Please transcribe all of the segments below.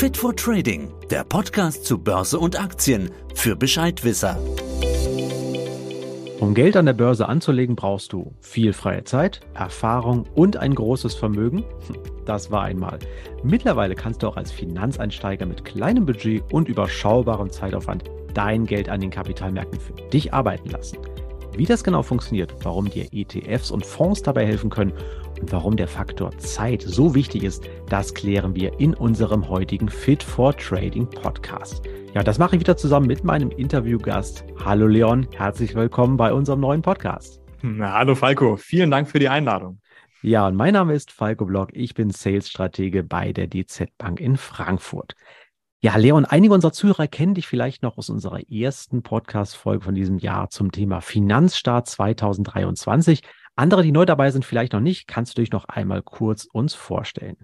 Fit for Trading, der Podcast zu Börse und Aktien für Bescheidwisser. Um Geld an der Börse anzulegen, brauchst du viel freie Zeit, Erfahrung und ein großes Vermögen. Das war einmal. Mittlerweile kannst du auch als Finanzeinsteiger mit kleinem Budget und überschaubarem Zeitaufwand dein Geld an den Kapitalmärkten für dich arbeiten lassen. Wie das genau funktioniert, warum dir ETFs und Fonds dabei helfen können warum der Faktor Zeit so wichtig ist, das klären wir in unserem heutigen Fit for Trading Podcast. Ja, das mache ich wieder zusammen mit meinem Interviewgast. Hallo Leon, herzlich willkommen bei unserem neuen Podcast. Na, hallo Falco, vielen Dank für die Einladung. Ja, und mein Name ist Falco Block. Ich bin Sales-Stratege bei der DZ Bank in Frankfurt. Ja, Leon, einige unserer Zuhörer kennen dich vielleicht noch aus unserer ersten Podcast-Folge von diesem Jahr zum Thema Finanzstart 2023. Andere, die neu dabei sind, vielleicht noch nicht. Kannst du dich noch einmal kurz uns vorstellen?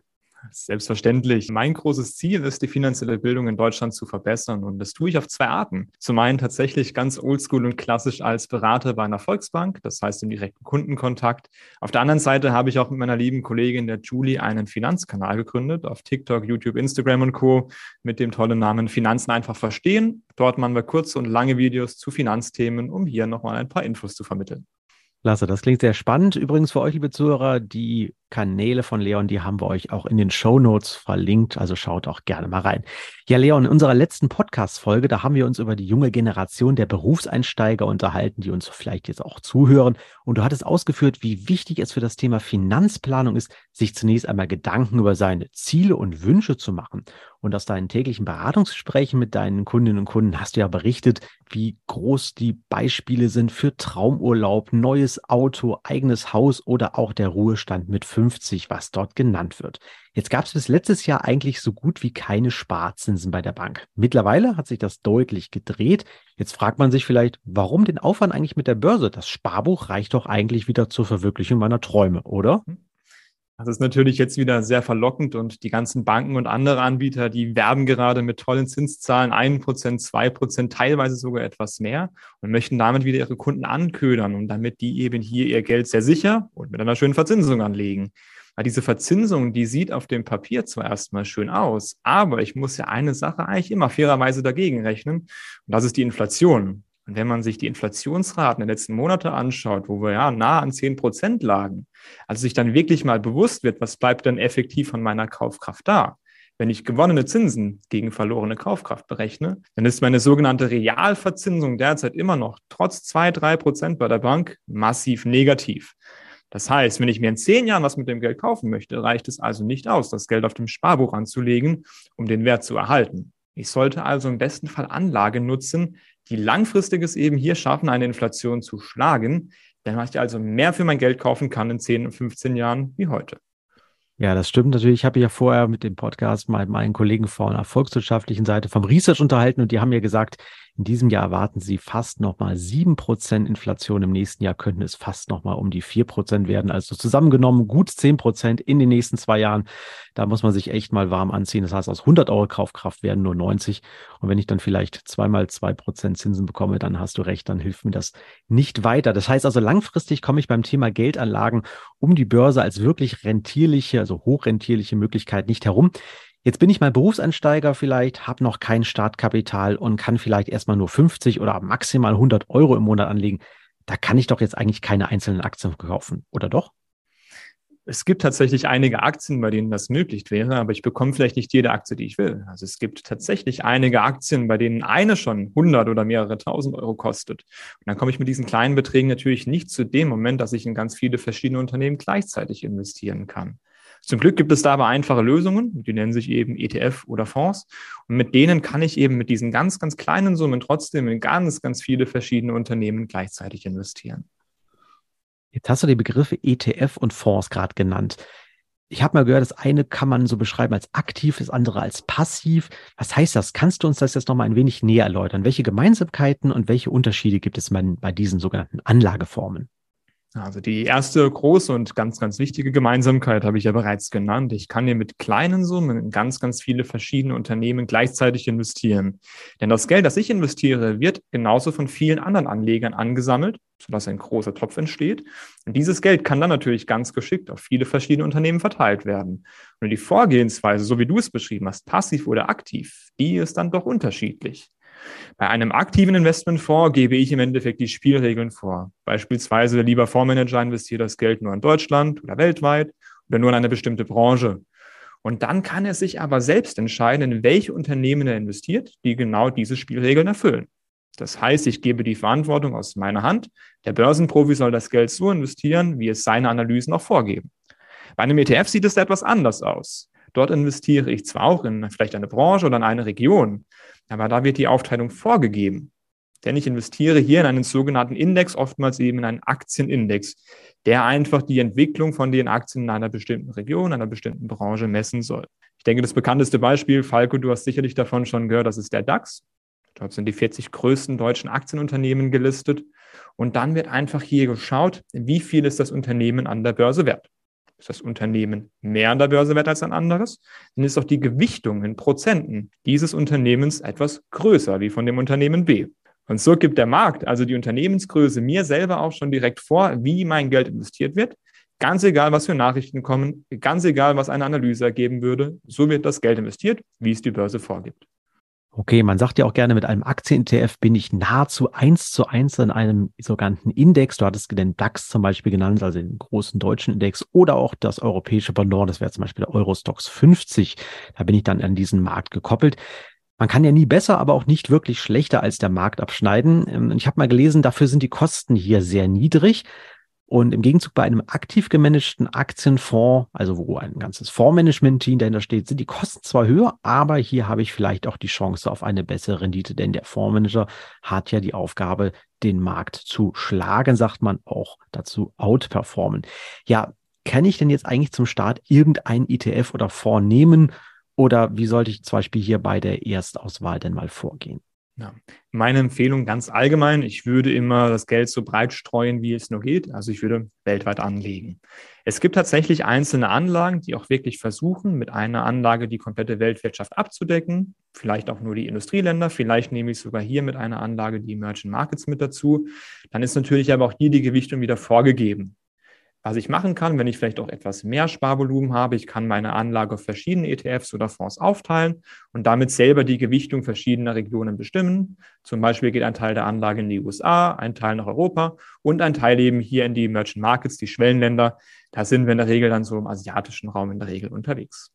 Selbstverständlich. Mein großes Ziel ist, die finanzielle Bildung in Deutschland zu verbessern. Und das tue ich auf zwei Arten. Zum einen tatsächlich ganz oldschool und klassisch als Berater bei einer Volksbank, das heißt im direkten Kundenkontakt. Auf der anderen Seite habe ich auch mit meiner lieben Kollegin der Julie einen Finanzkanal gegründet auf TikTok, YouTube, Instagram und Co. mit dem tollen Namen Finanzen einfach verstehen. Dort machen wir kurze und lange Videos zu Finanzthemen, um hier nochmal ein paar Infos zu vermitteln. Klasse, das klingt sehr spannend. Übrigens für euch, liebe Zuhörer, die Kanäle von Leon, die haben wir euch auch in den Show Notes verlinkt, also schaut auch gerne mal rein. Ja, Leon, in unserer letzten Podcast-Folge, da haben wir uns über die junge Generation der Berufseinsteiger unterhalten, die uns vielleicht jetzt auch zuhören. Und du hattest ausgeführt, wie wichtig es für das Thema Finanzplanung ist, sich zunächst einmal Gedanken über seine Ziele und Wünsche zu machen. Und aus deinen täglichen Beratungsgesprächen mit deinen Kundinnen und Kunden hast du ja berichtet, wie groß die Beispiele sind für Traumurlaub, neues Auto, eigenes Haus oder auch der Ruhestand mit 50, was dort genannt wird. Jetzt gab es bis letztes Jahr eigentlich so gut wie keine Sparzinsen bei der Bank. Mittlerweile hat sich das deutlich gedreht. Jetzt fragt man sich vielleicht, warum den Aufwand eigentlich mit der Börse? Das Sparbuch reicht doch eigentlich wieder zur Verwirklichung meiner Träume, oder? Das ist natürlich jetzt wieder sehr verlockend und die ganzen Banken und andere Anbieter, die werben gerade mit tollen Zinszahlen, 1%, 2%, teilweise sogar etwas mehr und möchten damit wieder ihre Kunden anködern und damit die eben hier ihr Geld sehr sicher und mit einer schönen Verzinsung anlegen. Weil diese Verzinsung, die sieht auf dem Papier zwar erstmal schön aus, aber ich muss ja eine Sache eigentlich immer fairerweise dagegen rechnen. Und das ist die Inflation. Und wenn man sich die Inflationsraten der letzten Monate anschaut, wo wir ja nah an zehn Prozent lagen, also sich dann wirklich mal bewusst wird, was bleibt denn effektiv von meiner Kaufkraft da? Wenn ich gewonnene Zinsen gegen verlorene Kaufkraft berechne, dann ist meine sogenannte Realverzinsung derzeit immer noch trotz zwei, drei Prozent bei der Bank massiv negativ. Das heißt, wenn ich mir in zehn Jahren was mit dem Geld kaufen möchte, reicht es also nicht aus, das Geld auf dem Sparbuch anzulegen, um den Wert zu erhalten. Ich sollte also im besten Fall Anlagen nutzen, die langfristiges eben hier schaffen, eine Inflation zu schlagen, dann ich also mehr für mein Geld kaufen kann in 10 und 15 Jahren wie heute. Ja, das stimmt natürlich. Ich habe ja vorher mit dem Podcast mal meinen Kollegen von der volkswirtschaftlichen Seite vom Research unterhalten und die haben mir gesagt, in diesem Jahr erwarten sie fast nochmal sieben Prozent Inflation. Im nächsten Jahr könnten es fast nochmal um die vier Prozent werden. Also zusammengenommen gut zehn Prozent in den nächsten zwei Jahren. Da muss man sich echt mal warm anziehen. Das heißt, aus 100 Euro Kaufkraft werden nur 90. Und wenn ich dann vielleicht zweimal zwei Prozent Zinsen bekomme, dann hast du recht, dann hilft mir das nicht weiter. Das heißt also, langfristig komme ich beim Thema Geldanlagen um die Börse als wirklich rentierliche, also hochrentierliche Möglichkeit nicht herum. Jetzt bin ich mal Berufseinsteiger vielleicht, habe noch kein Startkapital und kann vielleicht erstmal nur 50 oder maximal 100 Euro im Monat anlegen. Da kann ich doch jetzt eigentlich keine einzelnen Aktien kaufen, oder doch? Es gibt tatsächlich einige Aktien, bei denen das möglich wäre, aber ich bekomme vielleicht nicht jede Aktie, die ich will. Also es gibt tatsächlich einige Aktien, bei denen eine schon 100 oder mehrere tausend Euro kostet. Und dann komme ich mit diesen kleinen Beträgen natürlich nicht zu dem Moment, dass ich in ganz viele verschiedene Unternehmen gleichzeitig investieren kann. Zum Glück gibt es da aber einfache Lösungen, die nennen sich eben ETF oder Fonds. Und mit denen kann ich eben mit diesen ganz, ganz kleinen Summen trotzdem in ganz, ganz viele verschiedene Unternehmen gleichzeitig investieren. Jetzt hast du die Begriffe ETF und Fonds gerade genannt. Ich habe mal gehört, das eine kann man so beschreiben als aktiv, das andere als passiv. Was heißt das? Kannst du uns das jetzt noch mal ein wenig näher erläutern? Welche Gemeinsamkeiten und welche Unterschiede gibt es bei diesen sogenannten Anlageformen? Also die erste große und ganz, ganz wichtige Gemeinsamkeit habe ich ja bereits genannt. Ich kann hier mit kleinen Summen in ganz, ganz viele verschiedene Unternehmen gleichzeitig investieren. Denn das Geld, das ich investiere, wird genauso von vielen anderen Anlegern angesammelt, sodass ein großer Topf entsteht. Und dieses Geld kann dann natürlich ganz geschickt auf viele verschiedene Unternehmen verteilt werden. Und die Vorgehensweise, so wie du es beschrieben hast, passiv oder aktiv, die ist dann doch unterschiedlich. Bei einem aktiven Investmentfonds gebe ich im Endeffekt die Spielregeln vor. Beispielsweise, lieber Fondsmanager investiert das Geld nur in Deutschland oder weltweit oder nur in eine bestimmte Branche. Und dann kann er sich aber selbst entscheiden, in welche Unternehmen er investiert, die genau diese Spielregeln erfüllen. Das heißt, ich gebe die Verantwortung aus meiner Hand. Der Börsenprofi soll das Geld so investieren, wie es seine Analysen auch vorgeben. Bei einem ETF sieht es etwas anders aus. Dort investiere ich zwar auch in vielleicht eine Branche oder in eine Region, aber da wird die Aufteilung vorgegeben. Denn ich investiere hier in einen sogenannten Index, oftmals eben in einen Aktienindex, der einfach die Entwicklung von den Aktien in einer bestimmten Region, einer bestimmten Branche messen soll. Ich denke, das bekannteste Beispiel, Falco, du hast sicherlich davon schon gehört, das ist der DAX. Dort sind die 40 größten deutschen Aktienunternehmen gelistet. Und dann wird einfach hier geschaut, wie viel ist das Unternehmen an der Börse wert ist das Unternehmen mehr an der Börse wert als ein anderes, dann ist auch die Gewichtung in Prozenten dieses Unternehmens etwas größer wie von dem Unternehmen B. Und so gibt der Markt, also die Unternehmensgröße, mir selber auch schon direkt vor, wie mein Geld investiert wird. Ganz egal, was für Nachrichten kommen, ganz egal, was eine Analyse ergeben würde, so wird das Geld investiert, wie es die Börse vorgibt. Okay, man sagt ja auch gerne, mit einem Aktien-ETF bin ich nahezu eins zu eins in einem sogenannten Index. Du hattest den DAX zum Beispiel genannt, also den großen deutschen Index oder auch das europäische Pendant, das wäre zum Beispiel der Eurostox 50. Da bin ich dann an diesen Markt gekoppelt. Man kann ja nie besser, aber auch nicht wirklich schlechter als der Markt abschneiden. Ähm, ich habe mal gelesen, dafür sind die Kosten hier sehr niedrig. Und im Gegenzug bei einem aktiv gemanagten Aktienfonds, also wo ein ganzes Fondsmanagement-Team dahinter steht, sind die Kosten zwar höher, aber hier habe ich vielleicht auch die Chance auf eine bessere Rendite, denn der Fondsmanager hat ja die Aufgabe, den Markt zu schlagen, sagt man auch dazu outperformen. Ja, kann ich denn jetzt eigentlich zum Start irgendein ETF oder Fonds nehmen? Oder wie sollte ich zum Beispiel hier bei der Erstauswahl denn mal vorgehen? Ja. Meine Empfehlung ganz allgemein, ich würde immer das Geld so breit streuen, wie es nur geht. Also ich würde weltweit anlegen. Es gibt tatsächlich einzelne Anlagen, die auch wirklich versuchen, mit einer Anlage die komplette Weltwirtschaft abzudecken. Vielleicht auch nur die Industrieländer. Vielleicht nehme ich sogar hier mit einer Anlage die Emerging Markets mit dazu. Dann ist natürlich aber auch hier die Gewichtung wieder vorgegeben. Was ich machen kann, wenn ich vielleicht auch etwas mehr Sparvolumen habe, ich kann meine Anlage auf verschiedene ETFs oder Fonds aufteilen und damit selber die Gewichtung verschiedener Regionen bestimmen. Zum Beispiel geht ein Teil der Anlage in die USA, ein Teil nach Europa und ein Teil eben hier in die Merchant Markets, die Schwellenländer. Da sind wir in der Regel dann so im asiatischen Raum in der Regel unterwegs.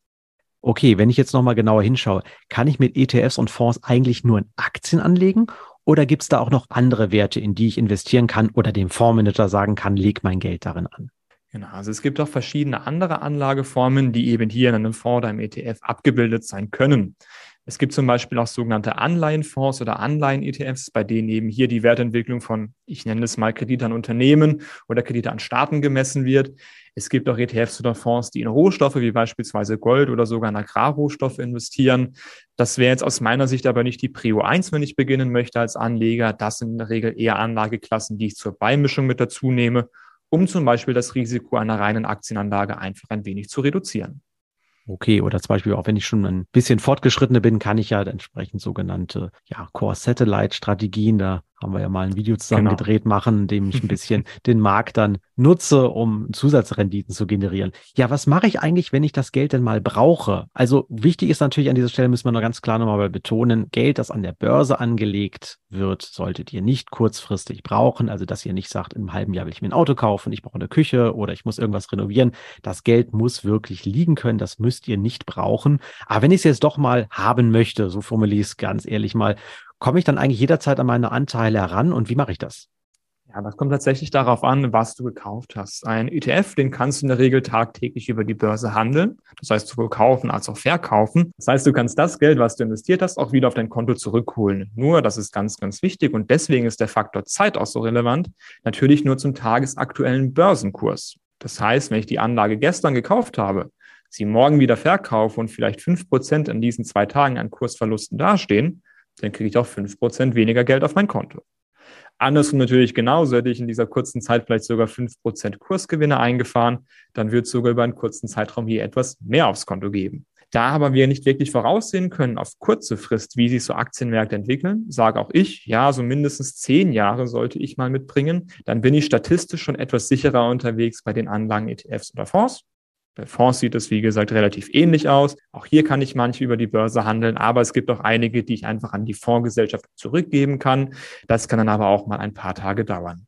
Okay, wenn ich jetzt nochmal genauer hinschaue, kann ich mit ETFs und Fonds eigentlich nur in Aktien anlegen oder gibt es da auch noch andere Werte, in die ich investieren kann oder dem Fondsmanager sagen kann, leg mein Geld darin an? Genau, also es gibt auch verschiedene andere Anlageformen, die eben hier in einem Fonds oder im ETF abgebildet sein können. Es gibt zum Beispiel auch sogenannte Anleihenfonds oder Anleihen-ETFs, bei denen eben hier die Wertentwicklung von, ich nenne es mal Kredite an Unternehmen oder Kredite an Staaten gemessen wird. Es gibt auch ETFs oder Fonds, die in Rohstoffe wie beispielsweise Gold oder sogar in Agrarrohstoffe investieren. Das wäre jetzt aus meiner Sicht aber nicht die Prio 1, wenn ich beginnen möchte als Anleger. Das sind in der Regel eher Anlageklassen, die ich zur Beimischung mit dazu nehme um zum Beispiel das Risiko einer reinen Aktienanlage einfach ein wenig zu reduzieren. Okay, oder zum Beispiel auch wenn ich schon ein bisschen fortgeschrittener bin, kann ich ja entsprechend sogenannte ja, Core-Satellite-Strategien, da haben wir ja mal ein Video zusammen genau. gedreht machen, in dem ich ein bisschen den Markt dann nutze, um Zusatzrenditen zu generieren. Ja, was mache ich eigentlich, wenn ich das Geld denn mal brauche? Also wichtig ist natürlich an dieser Stelle, müssen wir noch ganz klar nochmal betonen, Geld, das an der Börse angelegt wird, solltet ihr nicht kurzfristig brauchen. Also, dass ihr nicht sagt, im halben Jahr will ich mir ein Auto kaufen, ich brauche eine Küche oder ich muss irgendwas renovieren. Das Geld muss wirklich liegen können. Das müsst ihr nicht brauchen. Aber wenn ich es jetzt doch mal haben möchte, so formuliere ich es ganz ehrlich mal, komme ich dann eigentlich jederzeit an meine Anteile heran und wie mache ich das? Ja, das kommt tatsächlich darauf an, was du gekauft hast. Ein ETF, den kannst du in der Regel tagtäglich über die Börse handeln. Das heißt, sowohl kaufen als auch verkaufen. Das heißt, du kannst das Geld, was du investiert hast, auch wieder auf dein Konto zurückholen. Nur, das ist ganz, ganz wichtig und deswegen ist der Faktor Zeit auch so relevant, natürlich nur zum tagesaktuellen Börsenkurs. Das heißt, wenn ich die Anlage gestern gekauft habe, sie morgen wieder verkaufe und vielleicht fünf Prozent in diesen zwei Tagen an Kursverlusten dastehen, dann kriege ich auch fünf Prozent weniger Geld auf mein Konto. Andersrum natürlich genauso, hätte ich in dieser kurzen Zeit vielleicht sogar 5% Kursgewinne eingefahren, dann wird es sogar über einen kurzen Zeitraum hier etwas mehr aufs Konto geben. Da aber wir nicht wirklich voraussehen können auf kurze Frist, wie sich so Aktienmärkte entwickeln, sage auch ich, ja, so mindestens zehn Jahre sollte ich mal mitbringen. Dann bin ich statistisch schon etwas sicherer unterwegs bei den Anlagen ETFs oder Fonds. Bei Fonds sieht es, wie gesagt, relativ ähnlich aus. Auch hier kann ich manche über die Börse handeln, aber es gibt auch einige, die ich einfach an die Fondsgesellschaft zurückgeben kann. Das kann dann aber auch mal ein paar Tage dauern.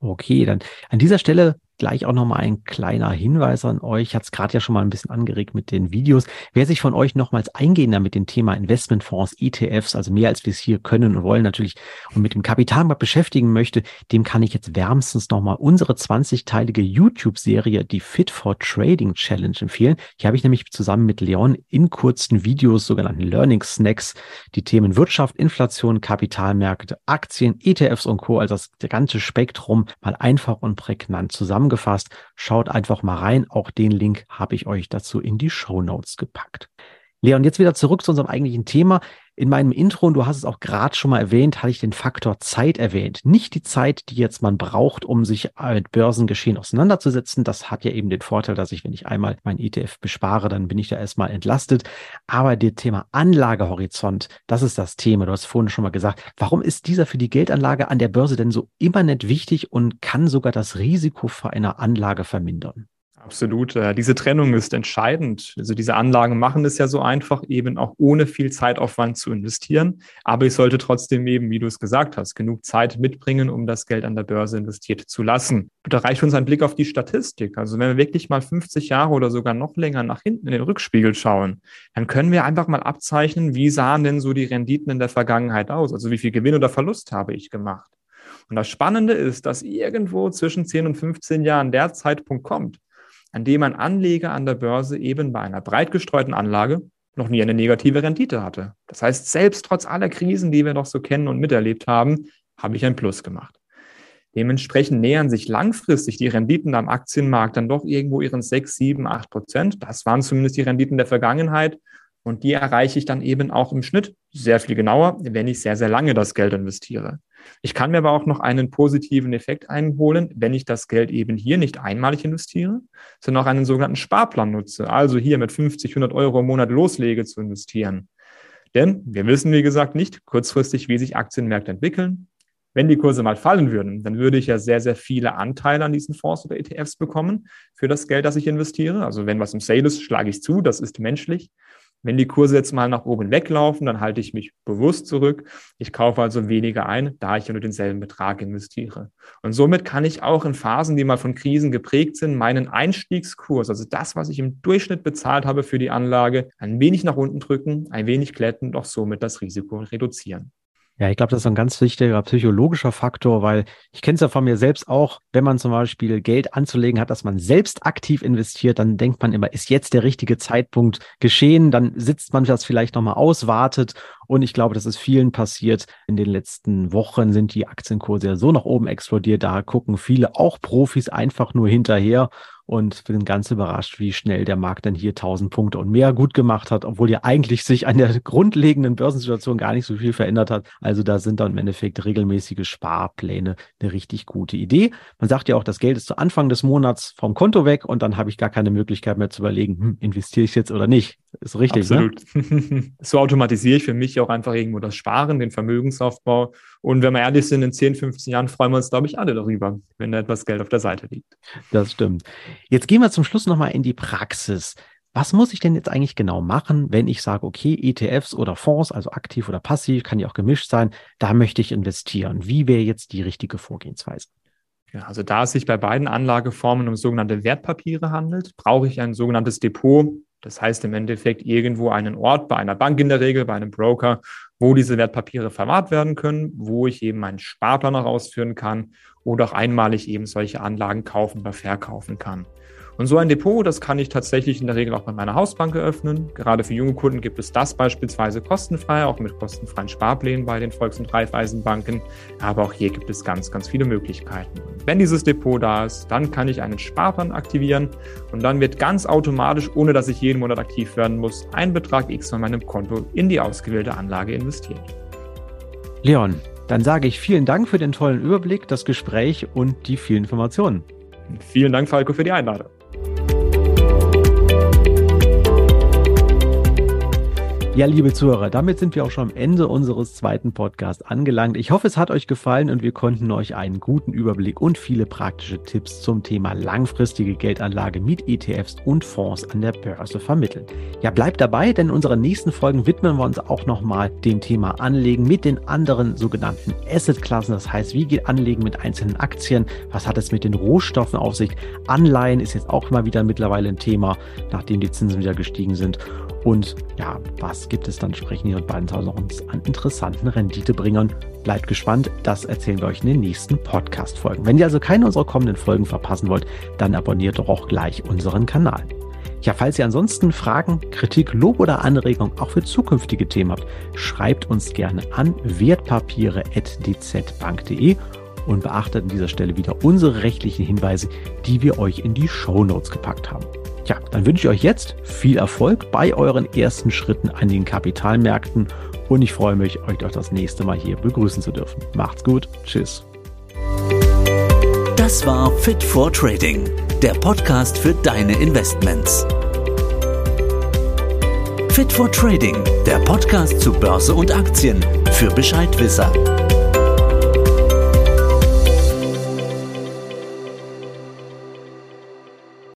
Okay, dann an dieser Stelle gleich auch nochmal ein kleiner Hinweis an euch. Hatte es gerade ja schon mal ein bisschen angeregt mit den Videos. Wer sich von euch nochmals eingehender mit dem Thema Investmentfonds, ETFs, also mehr als wir es hier können und wollen natürlich und mit dem Kapitalmarkt beschäftigen möchte, dem kann ich jetzt wärmstens nochmal unsere 20-teilige YouTube-Serie, die Fit for Trading Challenge empfehlen. Hier habe ich nämlich zusammen mit Leon in kurzen Videos, sogenannten Learning Snacks, die Themen Wirtschaft, Inflation, Kapitalmärkte, Aktien, ETFs und Co., also das ganze Spektrum mal einfach und prägnant zusammen zusammengefasst. Schaut einfach mal rein. Auch den Link habe ich euch dazu in die Show Notes gepackt. Leon, jetzt wieder zurück zu unserem eigentlichen Thema. In meinem Intro, und du hast es auch gerade schon mal erwähnt, hatte ich den Faktor Zeit erwähnt. Nicht die Zeit, die jetzt man braucht, um sich mit Börsengeschehen auseinanderzusetzen. Das hat ja eben den Vorteil, dass ich, wenn ich einmal mein ETF bespare, dann bin ich da erstmal entlastet. Aber das Thema Anlagehorizont, das ist das Thema. Du hast vorhin schon mal gesagt. Warum ist dieser für die Geldanlage an der Börse denn so immanent wichtig und kann sogar das Risiko für eine Anlage vermindern? Absolut. Äh, diese Trennung ist entscheidend. Also diese Anlagen machen es ja so einfach, eben auch ohne viel Zeitaufwand zu investieren. Aber ich sollte trotzdem eben, wie du es gesagt hast, genug Zeit mitbringen, um das Geld an der Börse investiert zu lassen. Da reicht uns ein Blick auf die Statistik. Also wenn wir wirklich mal 50 Jahre oder sogar noch länger nach hinten in den Rückspiegel schauen, dann können wir einfach mal abzeichnen, wie sahen denn so die Renditen in der Vergangenheit aus? Also wie viel Gewinn oder Verlust habe ich gemacht? Und das Spannende ist, dass irgendwo zwischen 10 und 15 Jahren der Zeitpunkt kommt, an dem ein Anleger an der Börse eben bei einer breit gestreuten Anlage noch nie eine negative Rendite hatte. Das heißt, selbst trotz aller Krisen, die wir noch so kennen und miterlebt haben, habe ich ein Plus gemacht. Dementsprechend nähern sich langfristig die Renditen am Aktienmarkt dann doch irgendwo ihren 6, 7, 8 Prozent. Das waren zumindest die Renditen der Vergangenheit. Und die erreiche ich dann eben auch im Schnitt sehr viel genauer, wenn ich sehr, sehr lange das Geld investiere. Ich kann mir aber auch noch einen positiven Effekt einholen, wenn ich das Geld eben hier nicht einmalig investiere, sondern auch einen sogenannten Sparplan nutze. Also hier mit 50, 100 Euro im Monat loslege zu investieren. Denn wir wissen, wie gesagt, nicht kurzfristig, wie sich Aktienmärkte entwickeln. Wenn die Kurse mal fallen würden, dann würde ich ja sehr, sehr viele Anteile an diesen Fonds oder ETFs bekommen für das Geld, das ich investiere. Also wenn was im Sale ist, schlage ich zu, das ist menschlich. Wenn die Kurse jetzt mal nach oben weglaufen, dann halte ich mich bewusst zurück. Ich kaufe also weniger ein, da ich ja nur denselben Betrag investiere. Und somit kann ich auch in Phasen, die mal von Krisen geprägt sind, meinen Einstiegskurs, also das, was ich im Durchschnitt bezahlt habe für die Anlage, ein wenig nach unten drücken, ein wenig glätten, doch somit das Risiko reduzieren. Ja, ich glaube, das ist ein ganz wichtiger psychologischer Faktor, weil ich kenne es ja von mir selbst auch, wenn man zum Beispiel Geld anzulegen hat, dass man selbst aktiv investiert, dann denkt man immer, ist jetzt der richtige Zeitpunkt geschehen, dann sitzt man das vielleicht nochmal aus, wartet. Und ich glaube, das ist vielen passiert. In den letzten Wochen sind die Aktienkurse ja so nach oben explodiert, da gucken viele, auch Profis, einfach nur hinterher und bin ganz überrascht, wie schnell der Markt dann hier 1000 Punkte und mehr gut gemacht hat, obwohl ja eigentlich sich an der grundlegenden Börsensituation gar nicht so viel verändert hat. Also da sind dann im Endeffekt regelmäßige Sparpläne eine richtig gute Idee. Man sagt ja auch, das Geld ist zu Anfang des Monats vom Konto weg und dann habe ich gar keine Möglichkeit mehr zu überlegen, hm, investiere ich jetzt oder nicht. Ist richtig, ne? Absolut. Ne? so automatisiere ich für mich auch einfach irgendwo das Sparen, den Vermögensaufbau. Und wenn wir ehrlich sind, in 10, 15 Jahren freuen wir uns, glaube ich, alle darüber, wenn da etwas Geld auf der Seite liegt. Das stimmt. Jetzt gehen wir zum Schluss nochmal in die Praxis. Was muss ich denn jetzt eigentlich genau machen, wenn ich sage, okay, ETFs oder Fonds, also aktiv oder passiv, kann ja auch gemischt sein, da möchte ich investieren. Wie wäre jetzt die richtige Vorgehensweise? Ja, also da es sich bei beiden Anlageformen um sogenannte Wertpapiere handelt, brauche ich ein sogenanntes Depot, das heißt im Endeffekt irgendwo einen Ort, bei einer Bank in der Regel, bei einem Broker, wo diese Wertpapiere verwahrt werden können, wo ich eben meinen Sparplan ausführen kann oder auch einmalig eben solche Anlagen kaufen oder verkaufen kann. Und so ein Depot, das kann ich tatsächlich in der Regel auch bei meiner Hausbank eröffnen. Gerade für junge Kunden gibt es das beispielsweise kostenfrei, auch mit kostenfreien Sparplänen bei den Volks- und Raiffeisenbanken. Aber auch hier gibt es ganz, ganz viele Möglichkeiten. Wenn dieses Depot da ist, dann kann ich einen Sparplan aktivieren und dann wird ganz automatisch, ohne dass ich jeden Monat aktiv werden muss, ein Betrag X von meinem Konto in die ausgewählte Anlage investiert. Leon, Dann sage ich vielen Dank für den tollen Überblick, das Gespräch und die vielen Informationen. Vielen Dank, Falco, für die Einladung. Ja, liebe Zuhörer, damit sind wir auch schon am Ende unseres zweiten Podcasts angelangt. Ich hoffe, es hat euch gefallen und wir konnten euch einen guten Überblick und viele praktische Tipps zum Thema langfristige Geldanlage mit ETFs und Fonds an der Börse vermitteln. Ja, bleibt dabei, denn in unseren nächsten Folgen widmen wir uns auch nochmal dem Thema Anlegen mit den anderen sogenannten Assetklassen. Das heißt, wie geht Anlegen mit einzelnen Aktien? Was hat es mit den Rohstoffen auf sich? Anleihen ist jetzt auch mal wieder mittlerweile ein Thema, nachdem die Zinsen wieder gestiegen sind. Und ja, was gibt es dann sprechen hier noch uns an interessanten Renditebringern? Bleibt gespannt, das erzählen wir euch in den nächsten Podcast-Folgen. Wenn ihr also keine unserer kommenden Folgen verpassen wollt, dann abonniert doch auch gleich unseren Kanal. Ja, falls ihr ansonsten Fragen, Kritik, Lob oder Anregungen auch für zukünftige Themen habt, schreibt uns gerne an wertpapiere.dzbank.de und beachtet an dieser Stelle wieder unsere rechtlichen Hinweise, die wir euch in die Show Notes gepackt haben. Ja, dann wünsche ich euch jetzt viel Erfolg bei euren ersten Schritten an den Kapitalmärkten und ich freue mich, euch doch das nächste Mal hier begrüßen zu dürfen. Macht's gut. Tschüss. Das war Fit for Trading, der Podcast für deine Investments. Fit for Trading, der Podcast zu Börse und Aktien für Bescheidwisser.